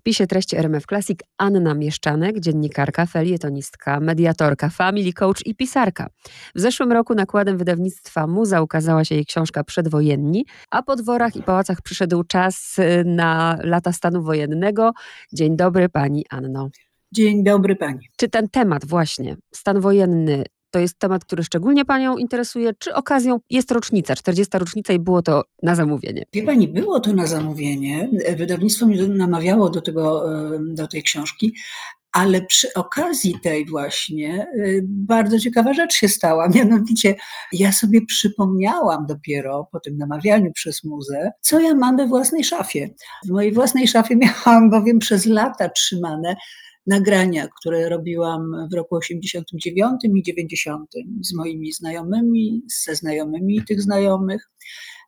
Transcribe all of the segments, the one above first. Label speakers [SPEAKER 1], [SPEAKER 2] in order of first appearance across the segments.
[SPEAKER 1] spisie treści RMF Classic Anna Mieszczanek, dziennikarka, felietonistka, mediatorka, family coach i pisarka. W zeszłym roku nakładem wydawnictwa Muza ukazała się jej książka Przedwojenni, a po dworach i pałacach przyszedł czas y, na lata stanu wojennego. Dzień dobry pani Anno.
[SPEAKER 2] Dzień dobry pani.
[SPEAKER 1] Czy ten temat właśnie, stan wojenny, to jest temat, który szczególnie Panią interesuje, czy okazją jest rocznica, 40. rocznica i było to na zamówienie?
[SPEAKER 2] Wie Pani, było to na zamówienie. Wydawnictwo mnie namawiało do, tego, do tej książki, ale przy okazji tej właśnie y, bardzo ciekawa rzecz się stała. Mianowicie ja sobie przypomniałam dopiero po tym namawianiu przez muzę, co ja mam we własnej szafie. W mojej własnej szafie miałam bowiem przez lata trzymane nagrania, które robiłam w roku 89 i 90 z moimi znajomymi, ze znajomymi tych znajomych.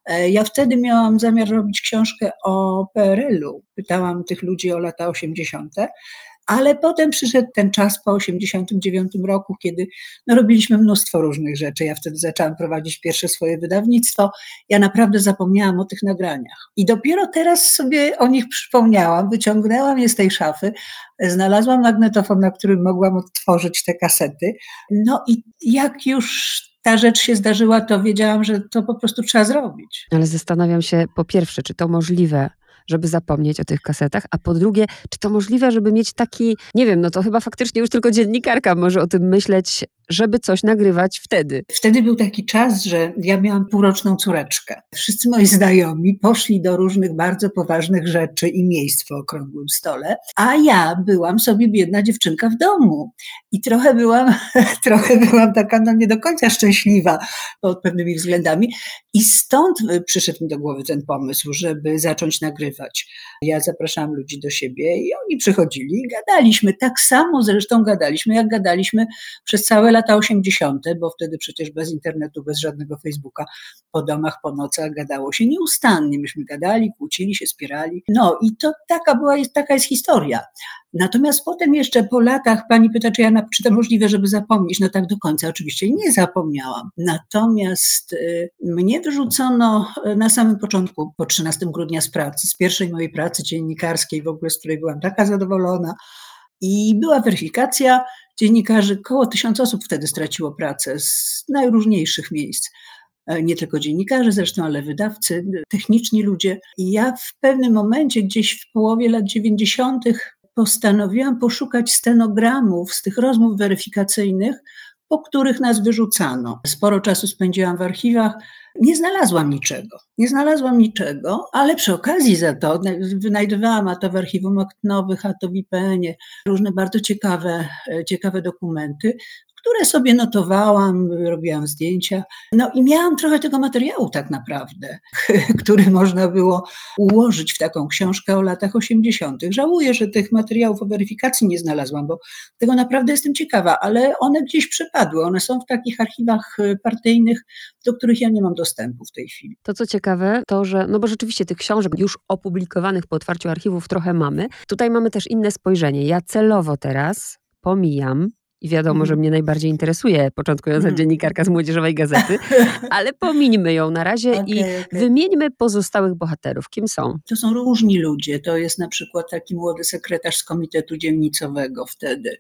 [SPEAKER 2] E, ja wtedy miałam zamiar robić książkę o PRL-u. Pytałam tych ludzi o lata 80. Ale potem przyszedł ten czas po 89 roku, kiedy no, robiliśmy mnóstwo różnych rzeczy. Ja wtedy zaczęłam prowadzić pierwsze swoje wydawnictwo. Ja naprawdę zapomniałam o tych nagraniach. I dopiero teraz sobie o nich przypomniałam, wyciągnęłam je z tej szafy, znalazłam magnetofon, na którym mogłam odtworzyć te kasety. No i jak już ta rzecz się zdarzyła, to wiedziałam, że to po prostu trzeba zrobić.
[SPEAKER 1] Ale zastanawiam się po pierwsze, czy to możliwe, żeby zapomnieć o tych kasetach, a po drugie, czy to możliwe, żeby mieć taki, nie wiem, no to chyba faktycznie już tylko dziennikarka może o tym myśleć, żeby coś nagrywać wtedy.
[SPEAKER 2] Wtedy był taki czas, że ja miałam półroczną córeczkę. Wszyscy moi znajomi poszli do różnych bardzo poważnych rzeczy i miejsc w okrągłym stole, a ja byłam sobie biedna dziewczynka w domu. I trochę byłam, trochę byłam taka no nie do końca szczęśliwa pod pewnymi względami. I stąd przyszedł mi do głowy ten pomysł, żeby zacząć nagrywać. Ja zapraszałam ludzi do siebie i oni przychodzili i gadaliśmy. Tak samo zresztą gadaliśmy, jak gadaliśmy przez całe lata 80., bo wtedy przecież bez internetu, bez żadnego Facebooka, po domach, po nocach gadało się nieustannie. Myśmy gadali, kłócili się, spierali. No i to taka była, taka jest historia. Natomiast potem jeszcze po latach pani pyta, czy, ja, czy to możliwe, żeby zapomnieć. No tak do końca oczywiście nie zapomniałam. Natomiast y, mnie wyrzucono y, na samym początku, po 13 grudnia z pracy, z pierwszej mojej pracy dziennikarskiej w ogóle, z której byłam taka zadowolona. I była weryfikacja dziennikarzy, koło tysiąc osób wtedy straciło pracę z najróżniejszych miejsc. E, nie tylko dziennikarze zresztą, ale wydawcy, techniczni ludzie. I ja w pewnym momencie, gdzieś w połowie lat 90., postanowiłam poszukać stenogramów z tych rozmów weryfikacyjnych, po których nas wyrzucano. Sporo czasu spędziłam w archiwach, nie znalazłam niczego. Nie znalazłam niczego, ale przy okazji za to wynajdowałam a to w archiwum nowych, a to w IPN-ie różne bardzo ciekawe, e, ciekawe dokumenty, które sobie notowałam, robiłam zdjęcia. No i miałam trochę tego materiału tak naprawdę, który można było ułożyć w taką książkę o latach 80. Żałuję, że tych materiałów o weryfikacji nie znalazłam, bo tego naprawdę jestem ciekawa, ale one gdzieś przepadły. One są w takich archiwach e, partyjnych, do których ja nie mam dostępu w tej chwili.
[SPEAKER 1] To co ciekawe, to że, no bo rzeczywiście tych książek już opublikowanych po otwarciu archiwów trochę mamy. Tutaj mamy też inne spojrzenie. Ja celowo teraz pomijam i wiadomo, że mhm. mnie najbardziej interesuje początkująca mm. dziennikarka z Młodzieżowej Gazety, ale pomińmy ją na razie okay, i okay. wymieńmy pozostałych bohaterów. Kim są?
[SPEAKER 2] To są różni ludzie. To jest na przykład taki młody sekretarz z Komitetu Dzielnicowego wtedy,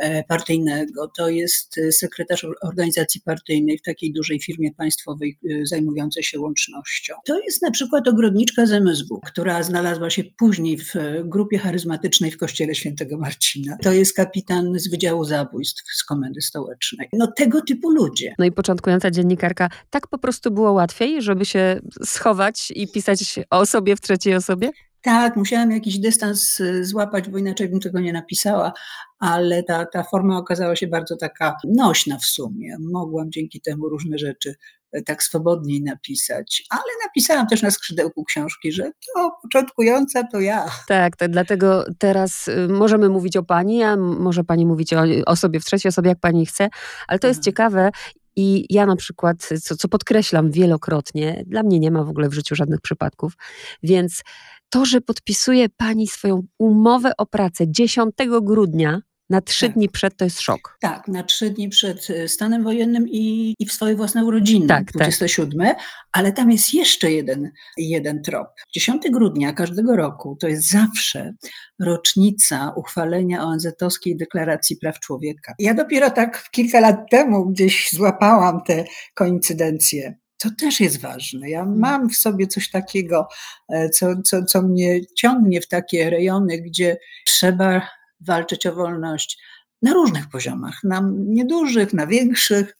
[SPEAKER 2] e, partyjnego. To jest e, sekretarz organizacji partyjnej w takiej dużej firmie państwowej e, zajmującej się łącznością. To jest na przykład ogrodniczka z MSW, która znalazła się później w grupie charyzmatycznej w Kościele Świętego Marcina. To jest kapitan z Wydziału Zabójstw zabójstw z komendy stołecznej. No tego typu ludzie.
[SPEAKER 1] No i początkująca dziennikarka, tak po prostu było łatwiej, żeby się schować i pisać o sobie w trzeciej osobie?
[SPEAKER 2] Tak, musiałam jakiś dystans y, złapać, bo inaczej bym tego nie napisała, ale ta, ta forma okazała się bardzo taka nośna w sumie. Mogłam dzięki temu różne rzeczy tak swobodniej napisać, ale napisałam też na skrzydełku książki, że to początkująca to ja.
[SPEAKER 1] Tak, to dlatego teraz y, możemy mówić o pani, a może pani mówić o, o sobie w trzeciej osobie, jak pani chce, ale to jest mhm. ciekawe i ja na przykład, co, co podkreślam wielokrotnie, dla mnie nie ma w ogóle w życiu żadnych przypadków, więc to, że podpisuje pani swoją umowę o pracę 10 grudnia na trzy tak. dni przed to jest szok.
[SPEAKER 2] Tak, na trzy dni przed y, stanem wojennym i, i w swoje własne urodziny, tak, 27, tak. ale tam jest jeszcze jeden, jeden trop. 10 grudnia każdego roku to jest zawsze rocznica uchwalenia ONZ-owskiej Deklaracji Praw Człowieka. Ja dopiero tak kilka lat temu gdzieś złapałam te koincydencje. To też jest ważne. Ja mm. mam w sobie coś takiego, e, co, co, co mnie ciągnie w takie rejony, gdzie trzeba walczyć o wolność na różnych poziomach, na niedużych, na większych,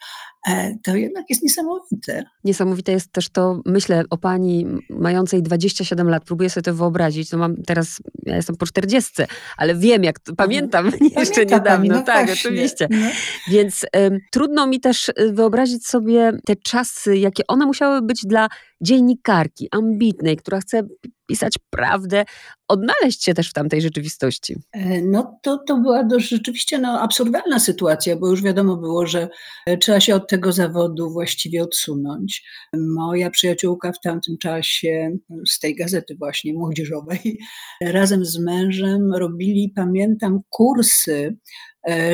[SPEAKER 2] E, to jednak jest niesamowite.
[SPEAKER 1] Niesamowite jest też to, myślę o pani mającej 27 lat, próbuję sobie to wyobrazić, no mam teraz, ja jestem po 40, ale wiem, jak, pamiętam Pamięta jeszcze niedawno, pani, no tak, właśnie. oczywiście. No. Więc um, trudno mi też y, wyobrazić sobie te czasy, jakie one musiały być dla dziennikarki ambitnej, która chce pisać prawdę, odnaleźć się też w tamtej rzeczywistości.
[SPEAKER 2] E, no to, to była dość rzeczywiście no, absurdalna sytuacja, bo już wiadomo było, że e, trzeba się od tego zawodu właściwie odsunąć. Moja przyjaciółka w tamtym czasie z tej gazety właśnie młodzieżowej razem z mężem robili, pamiętam, kursy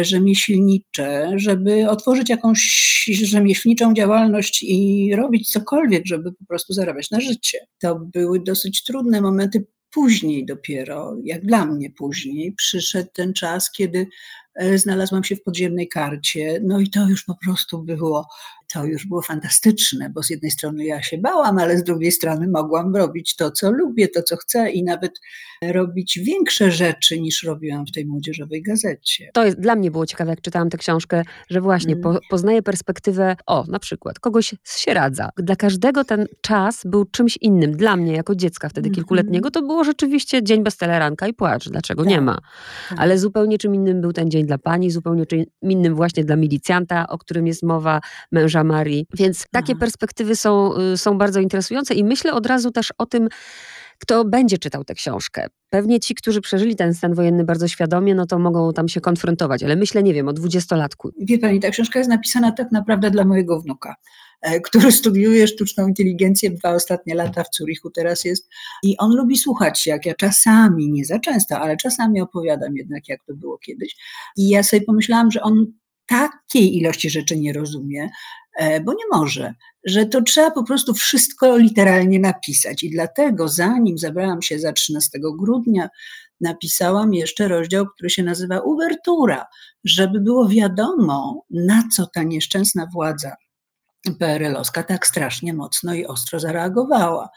[SPEAKER 2] rzemieślnicze, żeby otworzyć jakąś rzemieślniczą działalność i robić cokolwiek, żeby po prostu zarabiać na życie. To były dosyć trudne momenty. Później dopiero, jak dla mnie później, przyszedł ten czas, kiedy e, znalazłam się w podziemnej karcie. No i to już po prostu było to już było fantastyczne, bo z jednej strony ja się bałam, ale z drugiej strony mogłam robić to, co lubię, to, co chcę i nawet robić większe rzeczy niż robiłam w tej młodzieżowej gazecie.
[SPEAKER 1] To jest, dla mnie było ciekawe, jak czytałam tę książkę, że właśnie mm. po, poznaję perspektywę, o, na przykład, kogoś z Sieradza. Dla każdego ten czas był czymś innym. Dla mnie, jako dziecka wtedy mm -hmm. kilkuletniego, to było rzeczywiście dzień bez teleranka i płacz. Dlaczego tak. nie ma? Tak. Ale zupełnie czym innym był ten dzień dla pani, zupełnie czym innym właśnie dla milicjanta, o którym jest mowa, męża Marii. Więc takie mhm. perspektywy są, y, są bardzo interesujące i myślę od razu też o tym, kto będzie czytał tę książkę. Pewnie ci, którzy przeżyli ten stan wojenny bardzo świadomie, no to mogą tam się konfrontować, ale myślę, nie wiem, o dwudziestolatku.
[SPEAKER 2] Wie pani, ta książka jest napisana tak naprawdę dla mojego wnuka, który studiuje sztuczną inteligencję dwa ostatnie lata w Zurichu teraz jest i on lubi słuchać, jak ja czasami, nie za często, ale czasami opowiadam jednak, jak to było kiedyś. I ja sobie pomyślałam, że on takiej ilości rzeczy nie rozumie, E, bo nie może, że to trzeba po prostu wszystko literalnie napisać. I dlatego, zanim zabrałam się za 13 grudnia, napisałam jeszcze rozdział, który się nazywa Uwertura, żeby było wiadomo, na co ta nieszczęsna władza PRL-owska tak strasznie mocno i ostro zareagowała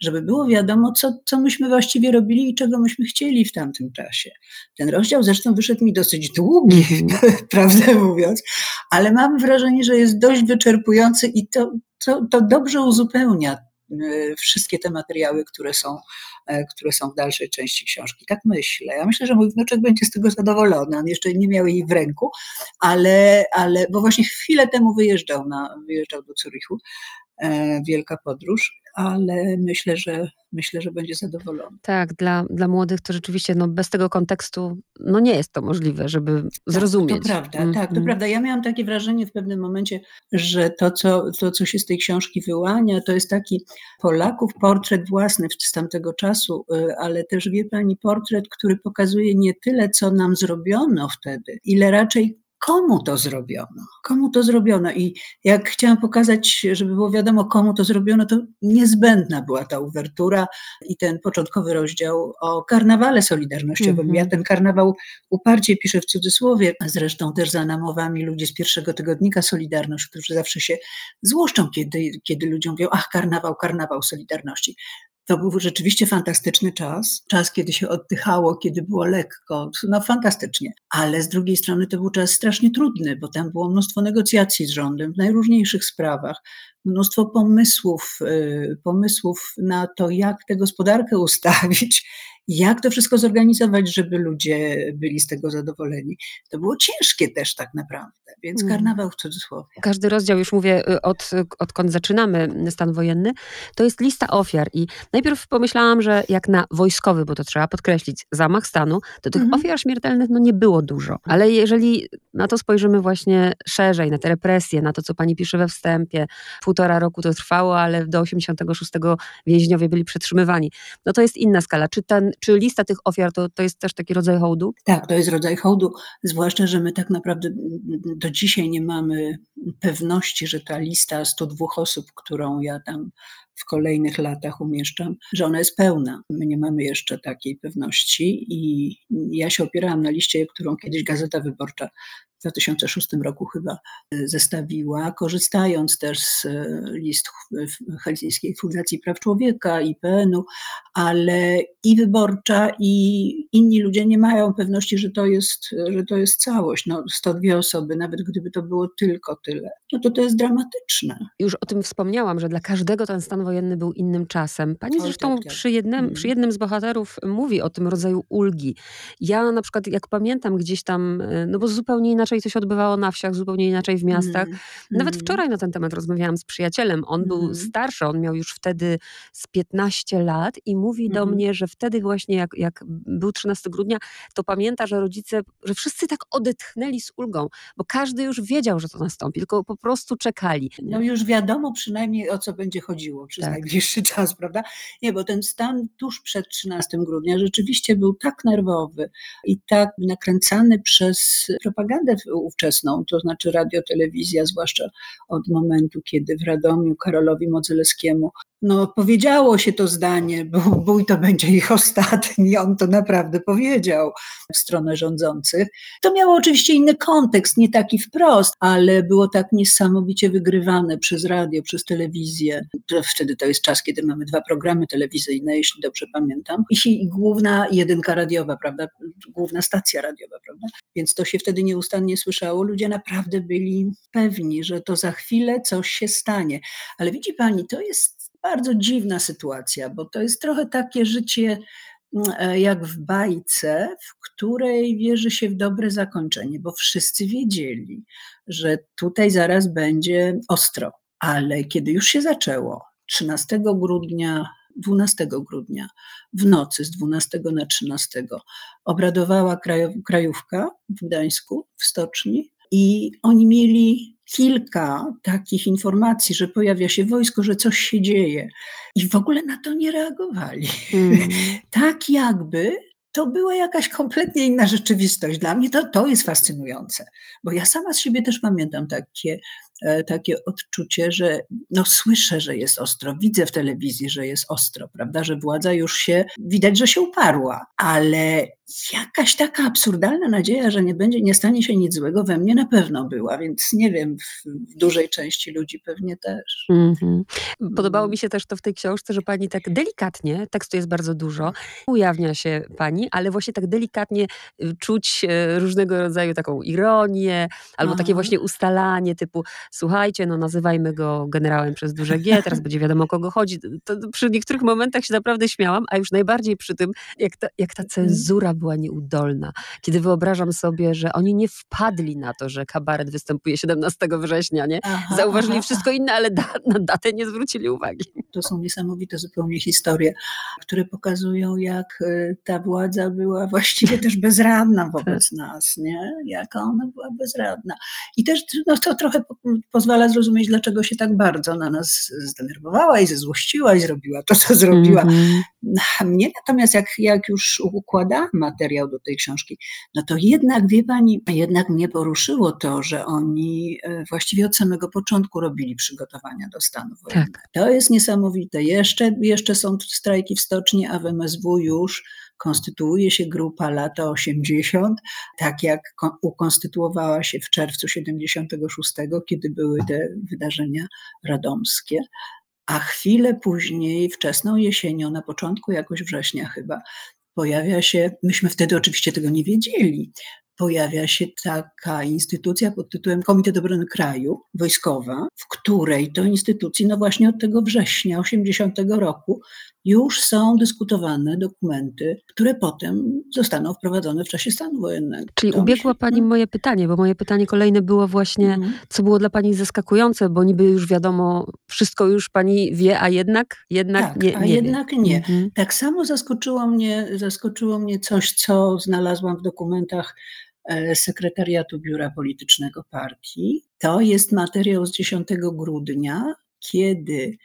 [SPEAKER 2] żeby było wiadomo, co, co myśmy właściwie robili i czego myśmy chcieli w tamtym czasie. Ten rozdział zresztą wyszedł mi dosyć długi, mhm. prawdę mówiąc, ale mam wrażenie, że jest dość wyczerpujący i to, to, to dobrze uzupełnia wszystkie te materiały, które są, e, które są w dalszej części książki. Tak myślę. Ja myślę, że mój wnuczek będzie z tego zadowolony. On jeszcze nie miał jej w ręku, ale, ale bo właśnie chwilę temu wyjeżdżał, na, wyjeżdżał do Zurichu. E, wielka podróż ale myślę, że myślę, że będzie zadowolony.
[SPEAKER 1] Tak, dla, dla młodych to rzeczywiście no, bez tego kontekstu no, nie jest to możliwe, żeby tak, zrozumieć.
[SPEAKER 2] To prawda, mm, tak, to mm. prawda. Ja miałam takie wrażenie w pewnym momencie, że to co, to, co się z tej książki wyłania, to jest taki Polaków portret własny z tamtego czasu, y, ale też wie pani, portret, który pokazuje nie tyle, co nam zrobiono wtedy, ile raczej komu to zrobiono. Komu to zrobiono. I jak chciałam pokazać, żeby było wiadomo, komu to zrobiono, to niezbędna była ta uwertura i ten początkowy rozdział o karnawale solidarnościowym. Mm -hmm. Ja ten karnawał uparcie piszę w cudzysłowie, zresztą też za namowami ludzi z pierwszego tygodnika Solidarność, którzy zawsze się złoszczą, kiedy, kiedy ludziom mówią, ach, karnawał, karnawał Solidarności. To był rzeczywiście fantastyczny czas. Czas, kiedy się oddychało, kiedy było lekko. No fantastycznie. Ale z drugiej strony to był czas strasznie trudny, bo tam było mnóstwo negocjacji z rządem w najróżniejszych sprawach, mnóstwo pomysłów, y, pomysłów na to, jak tę gospodarkę ustawić, jak to wszystko zorganizować, żeby ludzie byli z tego zadowoleni. To było ciężkie też tak naprawdę, więc mm. karnawał w cudzysłowie.
[SPEAKER 1] Każdy rozdział, już mówię, y, od, odkąd zaczynamy stan wojenny, to jest lista ofiar i najpierw pomyślałam, że jak na wojskowy, bo to trzeba podkreślić, zamach stanu, to tych -hmm. ofiar śmiertelnych no nie było dużo. Ale jeżeli na to spojrzymy właśnie szerzej, na te represje, na to, co pani pisze we wstępie, półtora roku to trwało, ale do 86 więźniowie byli przetrzymywani. No to jest inna skala. Czy, ten, czy lista tych ofiar to, to jest też taki rodzaj hołdu?
[SPEAKER 2] Tak, to jest rodzaj hołdu, zwłaszcza, że my tak naprawdę do dzisiaj nie mamy pewności, że ta lista 102 osób, którą ja tam w kolejnych latach umieszczam, że ona jest pełna. My nie mamy jeszcze takiej pewności i ja się opierałam na liście, którą kiedyś Gazeta Wyborcza w 2006 roku chyba e, zestawiła, korzystając też z e, list Helsińskiej Fundacji Praw Człowieka, IPN-u, ale i wyborcza, i inni ludzie nie mają pewności, że to jest, że to jest całość. No, 102 osoby, nawet gdyby to było tylko tyle, no to to jest dramatyczne.
[SPEAKER 1] Już o tym wspomniałam, że dla każdego ten stan wojenny był innym czasem. Pani zresztą tak, tak. Przy, jednym, mm. przy jednym z bohaterów mówi o tym rodzaju ulgi. Ja na przykład, jak pamiętam gdzieś tam, no bo zupełnie inaczej to się odbywało na wsiach, zupełnie inaczej w miastach. Mm. Nawet mm. wczoraj na ten temat rozmawiałam z przyjacielem. On był mm. starszy, on miał już wtedy z 15 lat i mówi do mhm. mnie, że wtedy właśnie jak, jak był 13 grudnia, to pamięta, że rodzice, że wszyscy tak odetchnęli z ulgą, bo każdy już wiedział, że to nastąpi, tylko po prostu czekali.
[SPEAKER 2] No już wiadomo przynajmniej o co będzie chodziło przez tak. najbliższy czas, prawda? Nie, bo ten stan tuż przed 13 grudnia rzeczywiście był tak nerwowy i tak nakręcany przez propagandę ówczesną, to znaczy radio, telewizja, zwłaszcza od momentu, kiedy w Radomiu Karolowi Modzelewskiemu no, powiedziało się to zdanie, bo bój to będzie ich ostatni, on to naprawdę powiedział w stronę rządzących. To miało oczywiście inny kontekst, nie taki wprost, ale było tak niesamowicie wygrywane przez radio, przez telewizję. Wtedy to jest czas, kiedy mamy dwa programy telewizyjne, jeśli dobrze pamiętam, i główna jedynka radiowa, prawda, główna stacja radiowa, prawda, więc to się wtedy nieustannie słyszało. Ludzie naprawdę byli pewni, że to za chwilę coś się stanie. Ale widzi pani, to jest bardzo dziwna sytuacja, bo to jest trochę takie życie mm, e, jak w bajce, w której wierzy się w dobre zakończenie, bo wszyscy wiedzieli, że tutaj zaraz będzie ostro. Ale kiedy już się zaczęło, 13 grudnia 12 grudnia w nocy z 12 na 13 obradowała krajówka w Gdańsku, w stoczni, i oni mieli kilka takich informacji, że pojawia się wojsko, że coś się dzieje. I w ogóle na to nie reagowali. Mm. tak jakby to była jakaś kompletnie inna rzeczywistość. Dla mnie to, to jest fascynujące, bo ja sama z siebie też pamiętam takie takie odczucie, że no słyszę, że jest ostro, widzę w telewizji, że jest ostro, prawda, że władza już się, widać, że się uparła, ale jakaś taka absurdalna nadzieja, że nie będzie, nie stanie się nic złego we mnie na pewno była, więc nie wiem, w, w dużej części ludzi pewnie też. Mm-hmm.
[SPEAKER 1] Podobało mi się też to w tej książce, że pani tak delikatnie, tekstu jest bardzo dużo, ujawnia się pani, ale właśnie tak delikatnie y, czuć y, różnego rodzaju taką ironię, albo Aha. takie właśnie ustalanie typu słuchajcie, no nazywajmy go generałem przez duże G, teraz będzie wiadomo o kogo chodzi. To przy niektórych momentach się naprawdę śmiałam, a już najbardziej przy tym, jak ta, jak ta cenzura była nieudolna. Kiedy wyobrażam sobie, że oni nie wpadli na to, że kabaret występuje 17 września, nie? Aha, Zauważyli aha. wszystko inne, ale da, na datę nie zwrócili uwagi.
[SPEAKER 2] To są niesamowite zupełnie historie, które pokazują, jak y, ta władza była właściwie też bezradna wobec tak. nas, nie? Jaka ona była bezradna. I też no, to trochę pozwala zrozumieć, dlaczego się tak bardzo na nas zdenerwowała i zezłościła i zrobiła to, co zrobiła. Mm-hmm. Mnie natomiast, jak, jak już układałam materiał do tej książki, no to jednak, wie pani, jednak mnie poruszyło to, że oni e, właściwie od samego początku robili przygotowania do stanu wojennego. Tak. To jest niesamowite. Jeszcze, jeszcze są strajki w stoczni, a w MSW już konstytuuje się grupa lata 80, tak jak ukonstytuowała się w czerwcu 76, kiedy były te wydarzenia radomskie. A chwilę później, wczesną jesienią, na początku jakoś września chyba, pojawia się, myśmy wtedy oczywiście tego nie wiedzieli, pojawia się taka instytucja pod tytułem Komitet Obrony Kraju, wojskowa, w której to instytucji, no właśnie od tego września 80 roku, już są dyskutowane dokumenty, które potem zostaną wprowadzone w czasie stanu wojennego.
[SPEAKER 1] Czyli to ubiegła się... Pani moje pytanie, bo moje pytanie kolejne było właśnie, mhm. co było dla Pani zaskakujące, bo niby już wiadomo, wszystko już Pani wie, a jednak, jednak
[SPEAKER 2] tak,
[SPEAKER 1] nie, nie
[SPEAKER 2] a wie. jednak nie. Mhm. Tak samo zaskoczyło mnie, zaskoczyło mnie coś, co znalazłam w dokumentach E, sekretariatu Biura Politycznego Partii. To jest materiał z 10 grudnia kiedy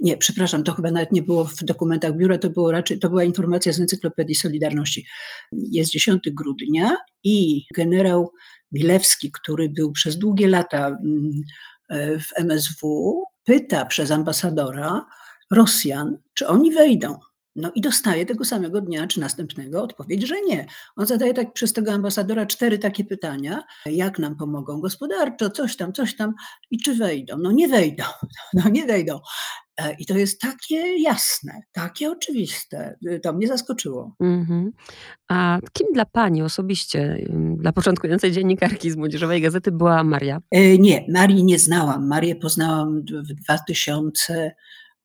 [SPEAKER 2] nie, przepraszam, to chyba nawet nie było w dokumentach biura, to było raczej, to była informacja z Encyklopedii Solidarności. Jest 10 grudnia i generał Milewski, który był przez długie lata mm, e, w MSW, pyta przez ambasadora Rosjan, czy oni wejdą. No i dostaje tego samego dnia czy następnego odpowiedź, że nie. On zadaje tak przez tego ambasadora cztery takie pytania, jak nam pomogą gospodarczo, coś tam, coś tam i czy wejdą. No nie wejdą, no nie wejdą. E, I to jest takie jasne, takie oczywiste. To mnie zaskoczyło. Mm-hmm.
[SPEAKER 1] A kim dla Pani osobiście, dla początkującej dziennikarki z Młodzieżowej Gazety była Maria?
[SPEAKER 2] E, nie, Marii nie znałam. Marię poznałam w 2000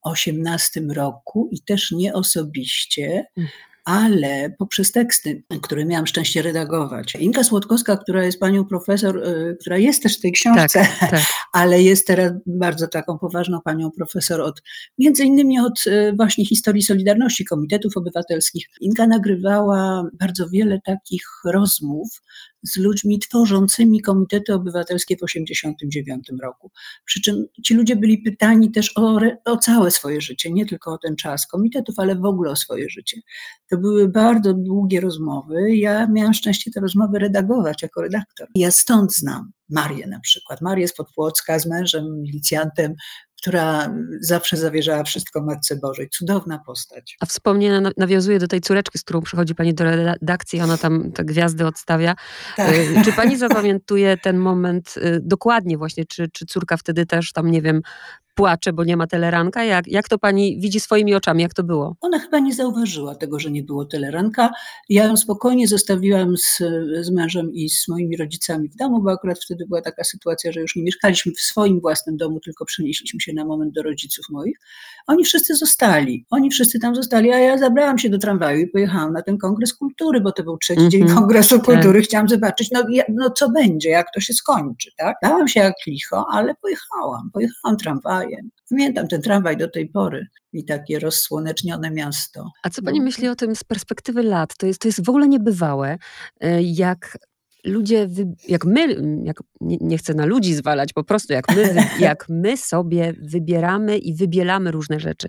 [SPEAKER 2] 2018 roku i też nie osobiście, mm. ale poprzez teksty, które miałam szczęście redagować. Inka Słodkowska, która jest panią profesor, y, która jest też w tej książce, tak, tak. ale jest teraz bardzo taką poważną panią profesor od, między innymi od y, właśnie historii Solidarności, Komitetów Obywatelskich. Inka nagrywała bardzo wiele takich rozmów z ludźmi tworzącymi Komitety Obywatelskie w 1989 roku. Przy czym ci ludzie byli pytani też o, o całe swoje życie, nie tylko o ten czas komitetów, ale w ogóle o swoje życie. To były bardzo długie rozmowy. Ja miałam szczęście te rozmowy redagować jako redaktor. Ja stąd znam Marię na przykład. Marię z Podpłocka z mężem, milicjantem, która zawsze zawierzała wszystko Matce Bożej. Cudowna postać.
[SPEAKER 1] A wspomnienia nawiązuje do tej córeczki, z którą przychodzi pani do redakcji, ona tam te gwiazdy odstawia. Tak. Y, czy pani zapamiętuje ten moment y, dokładnie właśnie, czy, czy córka wtedy też tam, nie wiem, płacze, bo nie ma teleranka? Jak, jak to pani widzi swoimi oczami, jak to było?
[SPEAKER 2] Ona chyba nie zauważyła tego, że nie było teleranka. Ja ją spokojnie zostawiłam z, z mężem i z moimi rodzicami w domu, bo akurat wtedy była taka sytuacja, że już nie mieszkaliśmy w swoim własnym domu, tylko przenieśliśmy się na moment do rodziców moich. Oni wszyscy zostali. Oni wszyscy tam zostali, a ja zabrałam się do tramwaju i pojechałam na ten kongres kultury, bo to był trzeci mm -hmm. dzień mhm. kongresu tak. kultury. Chciałam zobaczyć, no, no co będzie, jak to się skończy, tak? Dałam się jak licho, ale pojechałam. Pojechałam tramwajem. Pamiętam ten tramwaj do tej pory i takie rozsłonecznione miasto.
[SPEAKER 1] A co pani no. myśli o tym z perspektywy lat? To jest, to jest w ogóle niebywałe, y, jak ludzie, jak my, jak, nie, nie, chcę na ludzi zwalać, po prostu jak my, jak my sobie wybieramy i wybielamy różne rzeczy.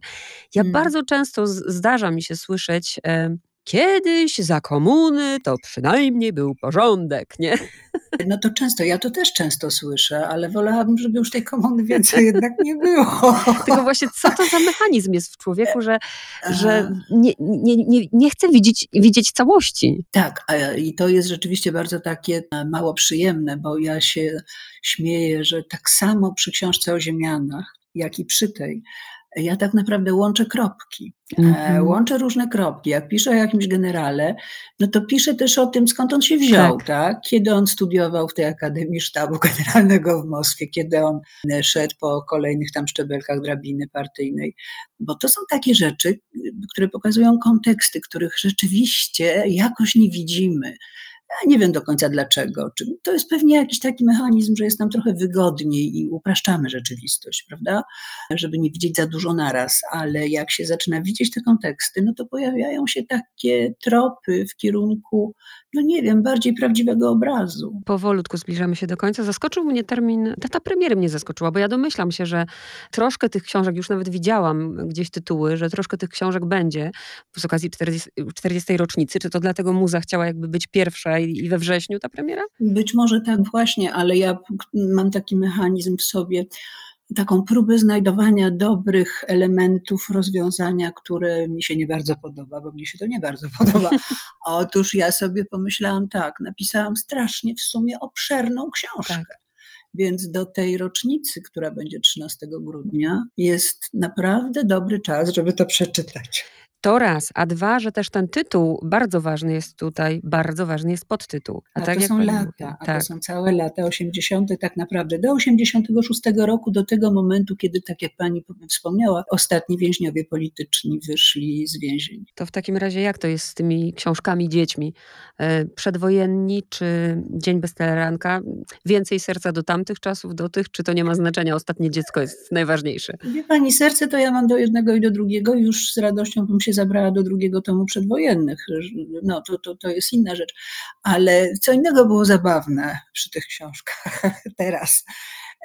[SPEAKER 1] Ja hmm. bardzo często zdarza mi się słyszeć, e, Kiedyś za komuny to przynajmniej był porządek, nie?
[SPEAKER 2] No to często, ja to też często słyszę, ale wolałabym, żeby już tej komuny więcej jednak nie było.
[SPEAKER 1] Tylko właśnie co to za mechanizm jest w człowieku, że, że nie, nie, nie, nie chce widzieć, widzieć całości.
[SPEAKER 2] Tak, i to jest rzeczywiście bardzo takie e, mało przyjemne, bo ja się śmieję, że tak samo przy książce o ziemianach, jak i przy tej, ja tak naprawdę łączę kropki. Mm-hmm. Łączę różne kropki. Jak piszę o jakimś generale, no to piszę też o tym, skąd on się wziął, tak. tak? Kiedy on studiował w tej Akademii Sztabu Generalnego w Moskwie, kiedy on e, szedł po kolejnych tam szczebelkach drabiny partyjnej. Bo to są takie rzeczy, które pokazują konteksty, których rzeczywiście jakoś nie widzimy. Ja nie wiem do końca dlaczego. To jest pewnie jakiś taki mechanizm, że jest nam trochę wygodniej i upraszczamy rzeczywistość, prawda? Żeby nie widzieć za dużo naraz, ale jak się zaczyna widzieć te konteksty, no to pojawiają się takie tropy w kierunku, no nie wiem, bardziej prawdziwego obrazu.
[SPEAKER 1] Powolutku zbliżamy się do końca. Zaskoczył mnie termin, data premiery mnie zaskoczyła, bo ja domyślam się, że troszkę tych książek, już nawet widziałam gdzieś tytuły, że troszkę tych książek będzie z okazji 40, 40 rocznicy. Czy to dlatego muza chciała jakby być pierwsza i we wrześniu ta premiera?
[SPEAKER 2] Być może tak właśnie, ale ja mam taki mechanizm w sobie, taką próbę znajdowania dobrych elementów rozwiązania, które mi się nie bardzo podoba, bo mnie się to nie bardzo podoba. Otóż ja sobie pomyślałam tak, napisałam strasznie w sumie obszerną książkę. Tak. Więc do tej rocznicy, która będzie 13 grudnia, jest naprawdę dobry czas, żeby to przeczytać.
[SPEAKER 1] To raz, a dwa, że też ten tytuł bardzo ważny jest tutaj, bardzo ważny jest podtytuł.
[SPEAKER 2] A, a tak to są lata, a tak. to są całe lata 80. tak naprawdę, do 86 roku, do tego momentu, kiedy, tak jak pani wspomniała, ostatni więźniowie polityczni wyszli z więzień.
[SPEAKER 1] To w takim razie jak to jest z tymi książkami dziećmi? E, przedwojenni czy Dzień bez teleranka? Więcej serca do tamtych czasów, do tych, czy to nie ma znaczenia? Ostatnie dziecko jest najważniejsze.
[SPEAKER 2] Wie pani, serce to ja mam do jednego i do drugiego, już z radością bym się zabrała do drugiego tomu przedwojennych. No to, to, to jest inna rzecz. Ale co innego było zabawne przy tych książkach teraz.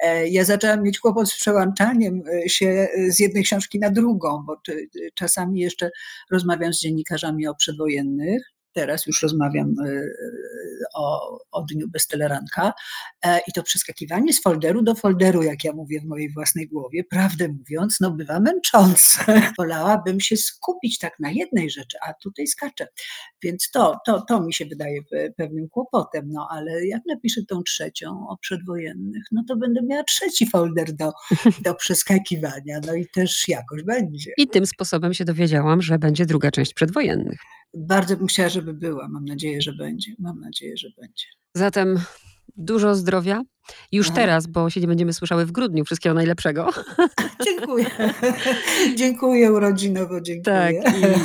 [SPEAKER 2] E, ja zaczęłam mieć kłopot z przełączaniem e, się z jednej książki na drugą, bo czasami jeszcze rozmawiam z dziennikarzami o przedwojennych Teraz już rozmawiam e, e, o, o dniu bestselleranka e, i to przeskakiwanie z folderu do folderu, jak ja mówię w mojej własnej głowie, prawdę mówiąc, no bywa męczące. Wolałabym się skupić tak na jednej rzeczy, a tutaj skaczę. Więc to, to, to mi się wydaje pewnym kłopotem, no ale jak napiszę tą trzecią o przedwojennych, no to będę miała trzeci folder do, do przeskakiwania, no i też jakoś będzie.
[SPEAKER 1] I tym sposobem się dowiedziałam, że będzie druga część przedwojennych.
[SPEAKER 2] Bardzo bym chciała, żeby była. Mam nadzieję, że będzie. Mam nadzieję, że będzie.
[SPEAKER 1] Zatem dużo zdrowia. Już Aha. teraz, bo się nie będziemy słyszały w grudniu. Wszystkiego najlepszego.
[SPEAKER 2] Dziękuję. dziękuję urodzinowo, dziękuję.
[SPEAKER 1] Tak,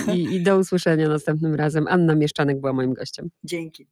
[SPEAKER 1] i, i, i do usłyszenia następnym razem. Anna Mieszczanek była moim gościem.
[SPEAKER 2] Dzięki.